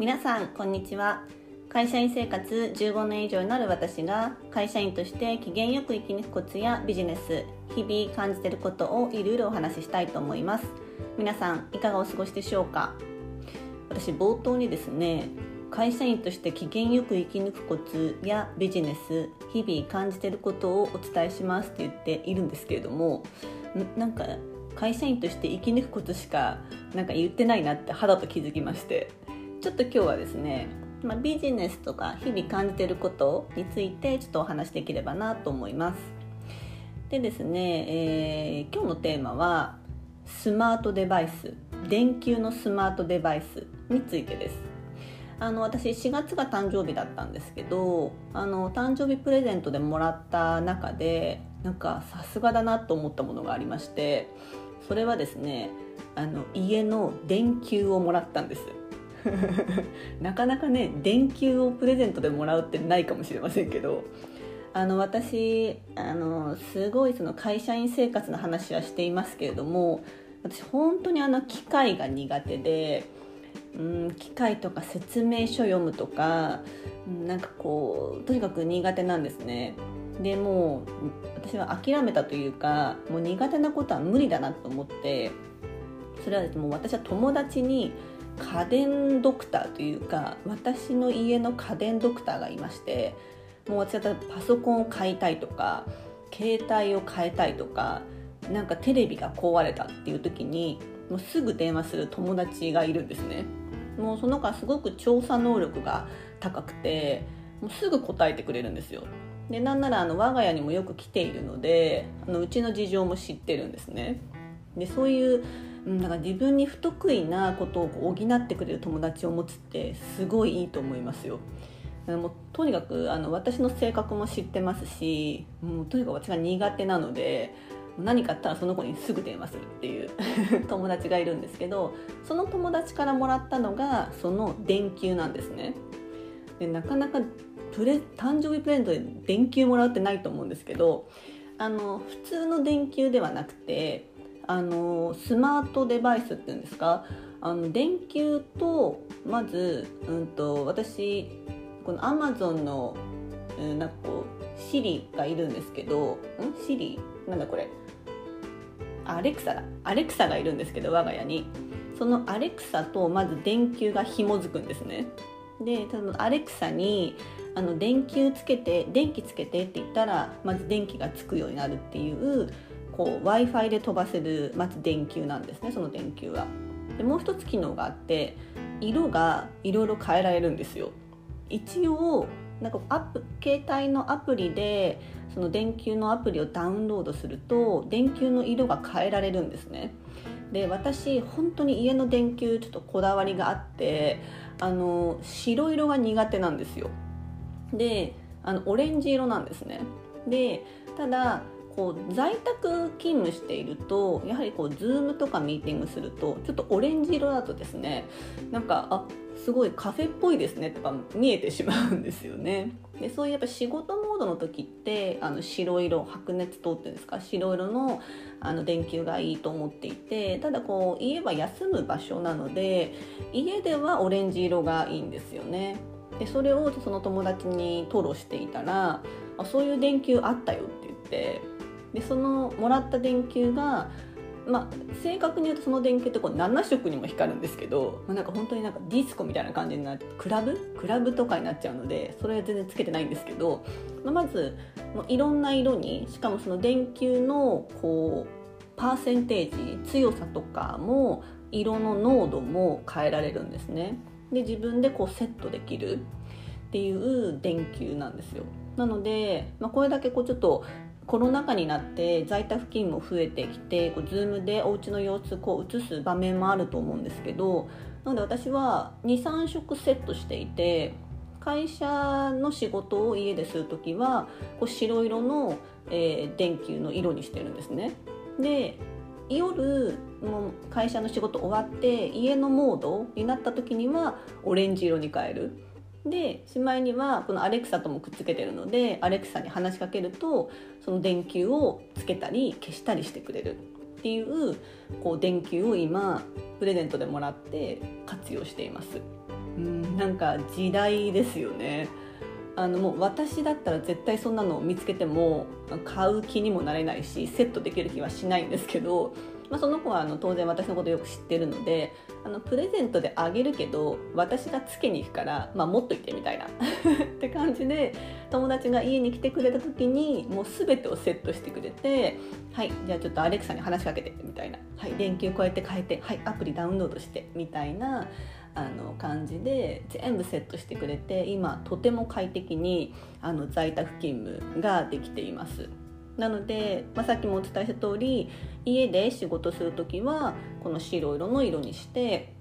皆さんこんにちは。会社員生活15年以上になる私が会社員として機嫌よく生き抜くコツやビジネス日々感じていることをいろいろお話ししたいと思います。皆さんいかがお過ごしでしょうか？私冒頭にですね会社員として機嫌よく生き抜くコツやビジネス日々感じていることをお伝えしますって言っているんですけれどもなんか会社員として生き抜くことしかなんか言ってないなって肌と気づきまして。ちょっと今日はですね、まあ、ビジネスとか日々感じていることについてちょっとお話できればなと思います。でですね、えー、今日のテーマはスマートデバイス電球のスマートデバイスについてです。あの私4月が誕生日だったんですけどあの誕生日プレゼントでもらった中でなんかさすがだなと思ったものがありましてそれはですねあの家の電球をもらったんです。なかなかね電球をプレゼントでもらうってないかもしれませんけどあの私あのすごいその会社員生活の話はしていますけれども私本当にあの機械が苦手でうん機械とか説明書読むとかなんかこうとにかく苦手なんですね。でもう私は諦めたというかもう苦手なことは無理だなと思ってそれはもう私は友達に家電ドクターというか私の家の家電ドクターがいましてもう私はパソコンを買いたいとか携帯を変えたいとかなんかテレビが壊れたっていう時にもうすぐ電話する友達がいるんですねもうその子はすごく調査能力が高くてもうすぐ答えてくれるんですよでなんならあの我が家にもよく来ているのであのうちの事情も知ってるんですねでそういううん。だから自分に不得意なことを補ってくれる友達を持つってすごいいいと思いますよ。もうとにかくあの私の性格も知ってますしもうとにかく私が苦手なので何かあったらその子にすぐ電話するっていう 友達がいるんですけどその友達からもらったのがその電球なんですね。でなかなかプレ誕生日プレゼントで電球もらうってないと思うんですけどあの普通の電球ではなくてあのスマートデバイスっていうんですか？あの電球とまず、うんと、私このアマゾンの、うん、なんかこうシリがいるんですけどん？シリなんだこれ？アレクサだ。アレクサがいるんですけど我が家に。そのアレクサとまず電球が紐づくんですね。で多分アレクサにあの電球つけて電気つけてって言ったらまず電気がつくようになるっていうこう w i f i で飛ばせるまず電球なんですねその電球は。でもう一つ機能があって色がいろいろ変えられるんですよ。一応なんかアップ携帯のアプリでその電球のアプリをダウンロードすると電球の色が変えられるんですね。で私本当に家の電球ちょっとこだわりがあってあの白色が苦手なんですよ。であのオレンジ色なんですね。でただこう在宅勤務しているとやはりこう Zoom とかミーティングするとちょっとオレンジ色だとですねなんかあすごいカフェっぽいですねとか見えてしまうんですよね。でそういうやっぱ仕事モードの時ってあの白色白熱灯っていうんですか？白色のあの電球がいいと思っていてただこう家は休む場所なので家ではオレンジ色がいいんですよね。でそれをその友達に吐露していたらあそういう電球あったよって言ってでそのもらった電球がまあ、正確に言うとその電球ってこう7色にも光るんですけど、まあ、なんか本当になんかディスコみたいな感じになってクラブ？クラブとかになっちゃうのでそれは全然つけてないんですけど、まあ、まずもういろんな色にしかもその電球のこうパーセンテージ強さとかも色の濃度も変えられるんですね。で自分でこうセットできるっていう電球なんですよ。なので、まあ、これだけこうちょっとコロナ禍になって在宅勤務も増えてきてこう Zoom でお家の様子こう映す場面もあると思うんですけどなので私は23色セットしていて会社の仕事を家でする時はこう白色の、えー、電球の色にしてるんですね。で夜も会社の仕事終わって家のモードになった時にはオレンジ色に変える。でしまいにはこのアレクサともくっつけてるのでアレクサに話しかけるとその電球をつけたり消したりしてくれる。っていうこう電球を今プレゼントでもらって活用しています。ううん。なんか時代ですよね。あのもう私だったら絶対そんなのを見つけても買う気にもなれないしセットできる気はしないんですけどまあ、その子はあの当然私のことよく知ってるのであのプレゼントであげるけど私がつけに行くから、まあ、持っといてみたいな って感じで友達が家に来てくれた時にもう全てをセットしてくれて「はいじゃあちょっとアレクサに話しかけて」みたいな「はい電球こうやって変えてはいアプリダウンロードして」みたいなあの感じで全部セットしてくれて今とても快適にあの在宅勤務ができています。なので、まあ、さっきもお伝えした通り家で仕事する時はこの白色の色にして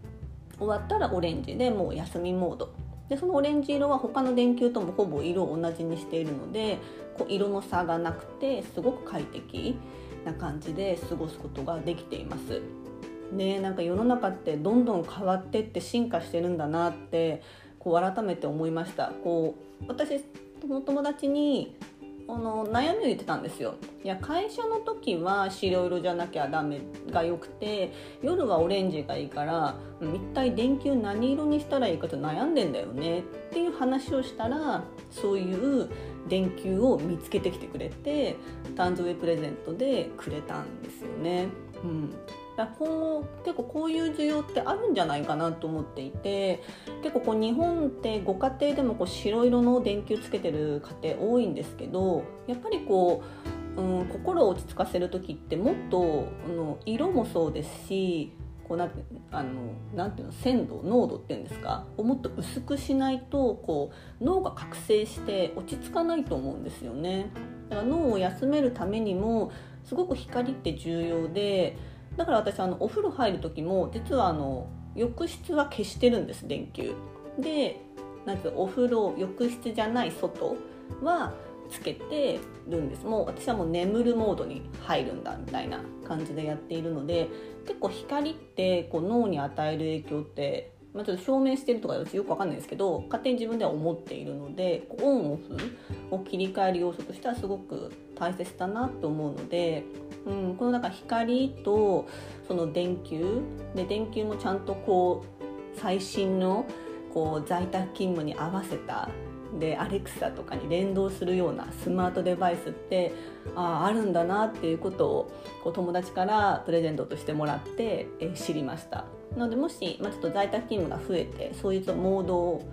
終わったらオレンジでもう休みモードでそのオレンジ色は他の電球ともほぼ色を同じにしているのでこう色の差がなくてすごく快適な感じで過ごすことができています。ね、なんか世の中ってどんどん変わってって進化してるんだなってこう改めて思いましたこう私の友達にあの悩みを言ってたんですよ。いや会社の時は白色じゃなきゃダメがよくて夜はオレンジがいいから一体電球何色にしたらいいかと悩んでんだよね。っていう話をしたらそういう電球を見つけてきてくれて誕生日プレゼントでくれたんですよね。うん、だこう結構こういう需要ってあるんじゃないかなと思っていて結構こう日本ってご家庭でもこう白色の電球つけてる家庭多いんですけどやっぱりこう、うん、心を落ち着かせる時ってもっとあの色もそうですしこうなあのなていうの鮮度濃度っていうんですかをもっと薄くしないとこう脳が覚醒して落ち着かないと思うんですよね。だから脳を休めるためにもすごく光って重要でだから私あのお風呂入る時も実はあの浴室は消してるんです電球。でなんてお風呂浴室じゃない外はつけてるんです。もう私はもう眠るモードに入るんだみたいな感じでやっているので結構光ってこう脳に与える影響ってまあ、ちょっと証明してるとかよくわかんないですけど勝手に自分では思っているのでオンオフを切り替える要素としてはすごく大切だなと思うので、うん、この中光とその電球で電球もちゃんとこう最新のこう在宅勤務に合わせたでアレクサとかに連動するようなスマートデバイスってあああるんだなっていうことをこう友達からプレゼントとしてもらってえ知りました。なのでもし、まあ、ちょっと在宅勤務が増えてそういうモードを、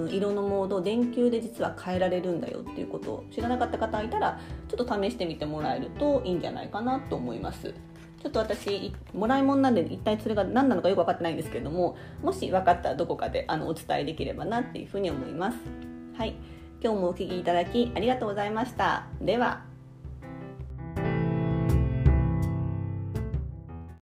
うん、色のモードを電球で実は変えられるんだよっていうことを知らなかった方いたらちょっと試してみてもらえるといいんじゃないかなと思います。ちょっと私もらい物なんで一体それが何なのかよく分かってないんですけれどももし分かったらどこかであのお伝えできればなっていうふうに思います。はい。今日もお聴きいただきありがとうございました。では。